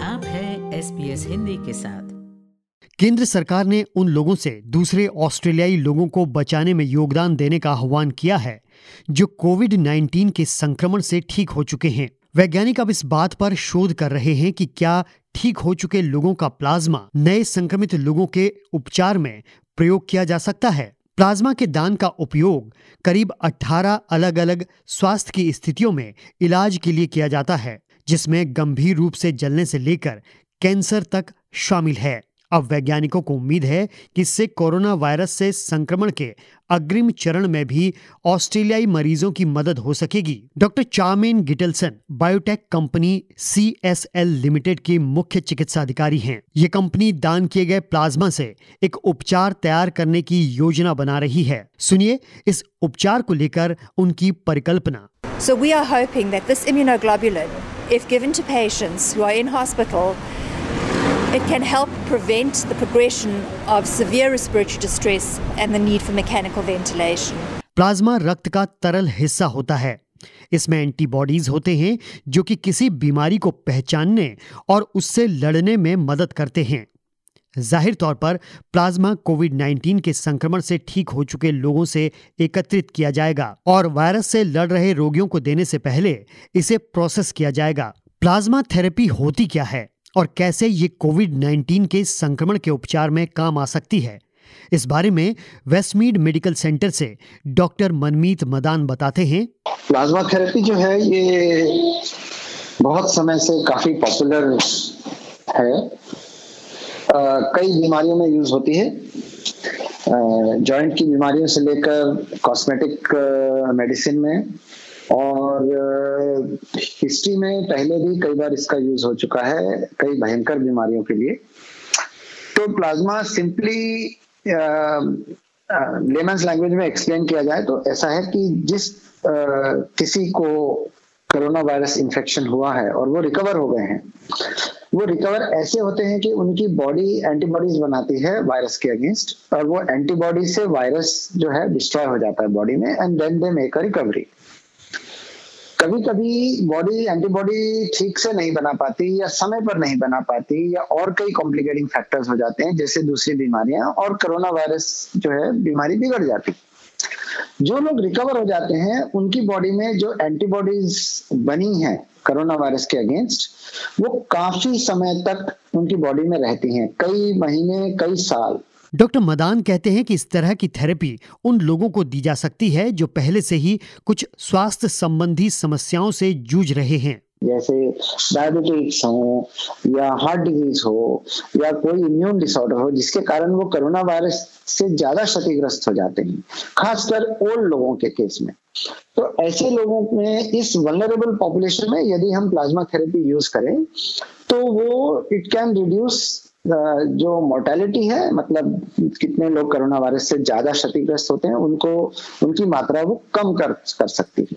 आप हैं S P S Hindi के साथ। केंद्र सरकार ने उन लोगों से दूसरे ऑस्ट्रेलियाई लोगों को बचाने में योगदान देने का आह्वान किया है, जो कोविड 19 के संक्रमण से ठीक हो चुके हैं। वैज्ञानिक अब इस बात पर शोध कर रहे हैं कि क्या ठीक हो चुके लोगों का प्लाज्मा नए संक्रमित लोगों के उपचार में प्रयोग किया जा सकता है? प्लाज्मा के दान का उपयोग करीब 18 अलग अलग स्वास्थ्य की स्थितियों में इलाज के लिए किया जाता है। जिसमें गंभीर रूप से जलने से लेकर कैंसर तक शामिल है। अब वैज्ञानिकों को उम्मीद है कि इससे कोरोना वायरस से संक्रमण के अग्रिम चरण में भी ऑस्ट्रेलियाई मरीजों की मदद हो सकेगी। Doctor Charmaine Gittleson biotech company C S L limited के मुख्य चिकित्सा अधिकारी हैं। ये कंपनी दान किए गए प्लाज्मा से एक उपचार तैयार करने की योजना बना रही है। सुनिए इस उपचार को लेकर उनकी परिकल्पना। So we are hoping that this immunoglobulin, if given to patients who are in hospital, it can help prevent the progression of severe respiratory distress and the need for mechanical ventilation. Plasma रक्त का तरल हिस्सा होता है इसमें antibodies होते हैं जो कि किसी बीमारी को पहचानने और उससे लड़ने में मदद करते हैं ज़ाहिर तौर पर प्लाज्मा कोविड 19 के संक्रमण से ठीक हो चुके लोगों से एकत्रित किया जाएगा और वायरस से लड़ रहे रोगियों को देने से पहले इसे प्रोसेस किया जाएगा। प्लाज्मा थेरेपी होती क्या है और कैसे ये कोविड 19 के संक्रमण के उपचार में काम आ सकती है? इस बारे में वेस्टमीड मेडिकल सेंटर से डॉक्टर मनमीत मदान बताते हैं। प्लाज्मा थेरेपी जो है, ये बहुत समय से काफ़ी पॉपुलर है। कई बीमारियों में यूज़ होती है। जॉइंट की बीमारियों से लेकर कॉस्मेटिक मेडिसिन में और हिस्ट्री में पहले भी कई बार इसका यूज़ हो चुका है कई भयंकर बीमारियों के लिए। तो प्लाज्मा सिंपली लेमन्स लैंग्वेज में एक्सप्लेन किया जाए तो ऐसा है कि जिस अ, किसी को कोरोना वायरस इन्फेक्शन हुआ है और वो रिकवर हो गए हैं वो रिकवर ऐसे होते हैं कि उनकी बॉडी एंटीबॉडीज बनाती है वायरस के अगेंस्ट और वो एंटीबॉडी से वायरस जो है डिस्ट्रॉय हो जाता है बॉडी में and then they make a recovery कभी कभी बॉडी एंटीबॉडी ठीक से नहीं बना पाती या समय पर नहीं बना पाती या और कई कॉम्प्लिकेटिंग फैक्टर्स हो जाते हैं, जैसे दूसरी बीमारियाँ और कोरोना वायरस जो है बीमारी बिगड़ जाती। जो लोग रिकवर हो जाते हैं, उनकी बॉडी में जो एंटीबॉडीज बनी हैं कोरोना वायरस के अगेंस्ट वो काफ़ी समय तक उनकी बॉडी में रहती हैं। कई महीने, कई साल। डॉक्टर मदान कहते हैं कि इस तरह की थेरेपी उन लोगों को दी जा सकती है जो पहले से ही कुछ स्वास्थ्य संबंधी समस्याओं से जूझ रहे हैं। जैसे डायबिटिक्स हो या हार्ट डिज़ीज़ हो या कोई इम्यून डिसऑर्डर हो, जिसके कारण वो कोरोना वायरस से ज़्यादा क्षतिग्रस्त हो जाते हैं, खासकर ओल्ड लोगों के केस में। तो ऐसे लोगों में, इस वनरेबल पॉपुलेशन में यदि हम प्लाज्मा थेरेपी यूज़ करें तो वो इट कैन रिड्यूस जो मोर्टेलिटी है मतलब कितने लोग कोरोना वायरस से ज़्यादा क्षतिग्रस्त होते हैं, उनको, उनकी मात्रा वो कम कर कर सकती है।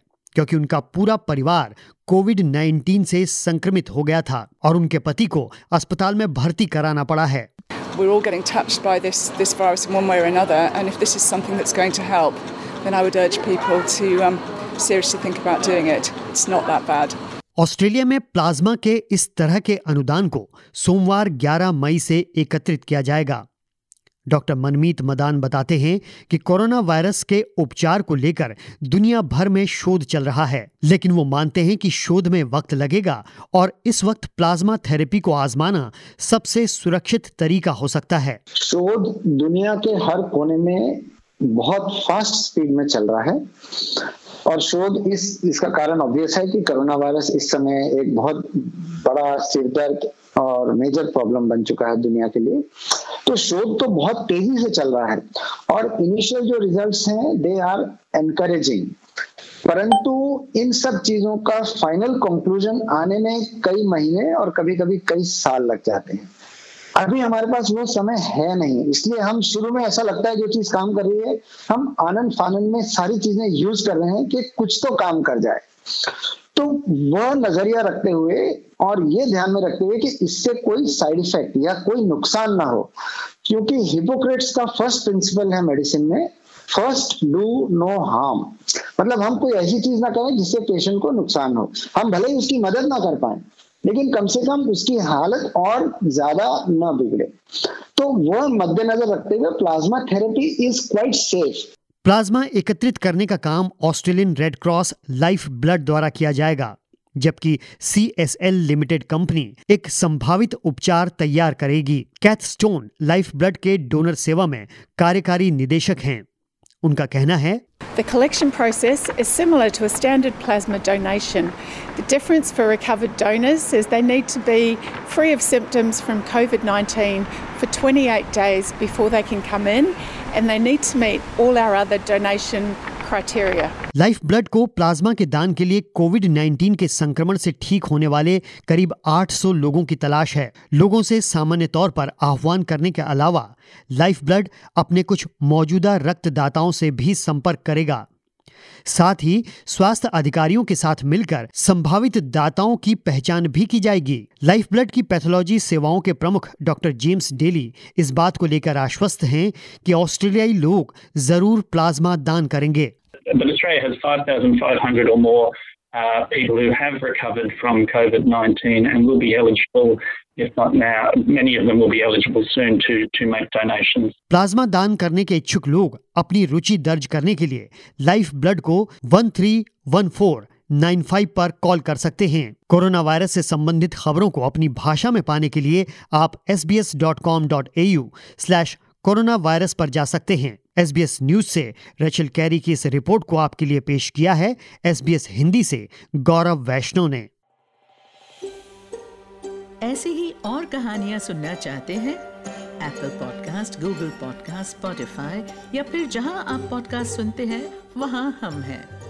क्योंकि उनका पूरा परिवार कोविड 19 से संक्रमित हो गया था और उनके पति को अस्पताल में भर्ती कराना पड़ा है we're all getting touched by this, this virus in one way or another, and if this is something that's going to help, then I would urge people to um, seriously think about doing it. It's not that bad. Australia में plasma के इस तरह के अनुदान को सोमवार 11 मई से एकत्रित किया जाएगा डॉक्टर मनमीत मदान बताते हैं कि कोरोना वायरस के उपचार को लेकर दुनिया भर में शोध चल रहा है, लेकिन वो मानते हैं कि शोध में वक्त लगेगा और इस वक्त प्लाज्मा थेरेपी को आजमाना सबसे सुरक्षित तरीका हो सकता है। शोध दुनिया के हर कोने में बहुत फास्ट स्पीड में चल रहा है और शोध इस, इसका कारण ऑब्वियस है कि कोरोना वायरस इस समय एक बहुत बड़ा सिरदर्द और मेजर प्रॉब्लम बन चुका है दुनिया के लिए। तो शोध तो बहुत तेज़ी से चल रहा है और इनिशियल जो रिजल्ट्स हैं दे आर एनकरेजिंग परंतु इन सब चीज़ों का फाइनल कंक्लूजन आने में कई महीने और कभी कभी कई साल लग जाते हैं। अभी हमारे पास वो समय है नहीं, इसलिए हम शुरू में ऐसा लगता है जो चीज़ काम कर रही है, हम आनंद फानंद में सारी चीज़ें यूज़ कर रहे हैं कि कुछ तो काम कर जाए। तो वह नज़रिया रखते हुए और ये ध्यान में रखते हुए कि इससे कोई साइड इफ़ेक्ट या कोई नुकसान ना हो। क्योंकि हिपोक्रेट्स का फ़र्स्ट प्रिंसिपल है मेडिसिन में फ़र्स्ट डू नो हार्म मतलब हम कोई ऐसी चीज़ ना करें जिससे पेशेंट को नुकसान हो। हम भले ही उसकी मदद ना कर पाए, लेकिन कम से कम उसकी हालत और ज़्यादा ना बिगड़े। तो वह मद्देनजर रखते हुए plasma therapy is quite safe plasma एकत्रित करने का काम Australian red cross life blood द्वारा किया जाएगा, जबकि C S L limited company एक संभावित उपचार तैयार करेगी। कैथ स्टोन लाइफ ब्लड के डोनर सेवा में कार्यकारी निदेशक हैं। उनका कहना है The collection process is similar to a standard plasma donation. The difference for recovered donors is they need to be free of symptoms from COVID 19 for 28 days before they can come in, and they need to meet all our other donation criteria. Lifeblood को plasma के दान के लिए Covid 19 के संक्रमण से ठीक होने वाले करीब 800 लोगों की तलाश है। लोगों से सामान्य तौर पर आह्वान करने के अलावा लाइफ ब्लड अपने कुछ मौजूदा रक्तदाताओं से भी संपर्क करेगा। साथ ही स्वास्थ्य अधिकारियों के साथ मिलकर संभावित दाताओं की पहचान भी की जाएगी। लाइफ ब्लड की पैथोलॉजी सेवाओं के प्रमुख डॉक्टर जेम्स डेली इस बात को लेकर आश्वस्त हैं कि ऑस्ट्रेलियाई लोग ज़रूर प्लाज्मा दान करेंगे। but Australia has 5,500 or more uh, people who have recovered from COVID 19 and will be eligible, if not now, many of them will be eligible soon to, to make donations. Plasma दान करने के इच्छुक लोग अपनी रुचि दर्ज करने के लिए लाइफ ब्लड को 1314 95 पर कॉल कर सकते हैं कोरोना वायरस से संबंधित खबरों को अपनी भाषा में पाने के लिए आप sbs.com.au स्लैश कोरोना वायरस पर जा सकते हैं एसबीएस न्यूज़ से। रचल कैरी की इस रिपोर्ट को आपके लिए पेश किया है एसबीएस हिंदी से, गौरव वैष्णव ने। ऐसी ही और कहानियाँ सुनना चाहते हैं? Apple podcast Google podcast Spotify या फिर जहाँ आप पॉडकास्ट सुनते हैं, वहाँ हम हैं।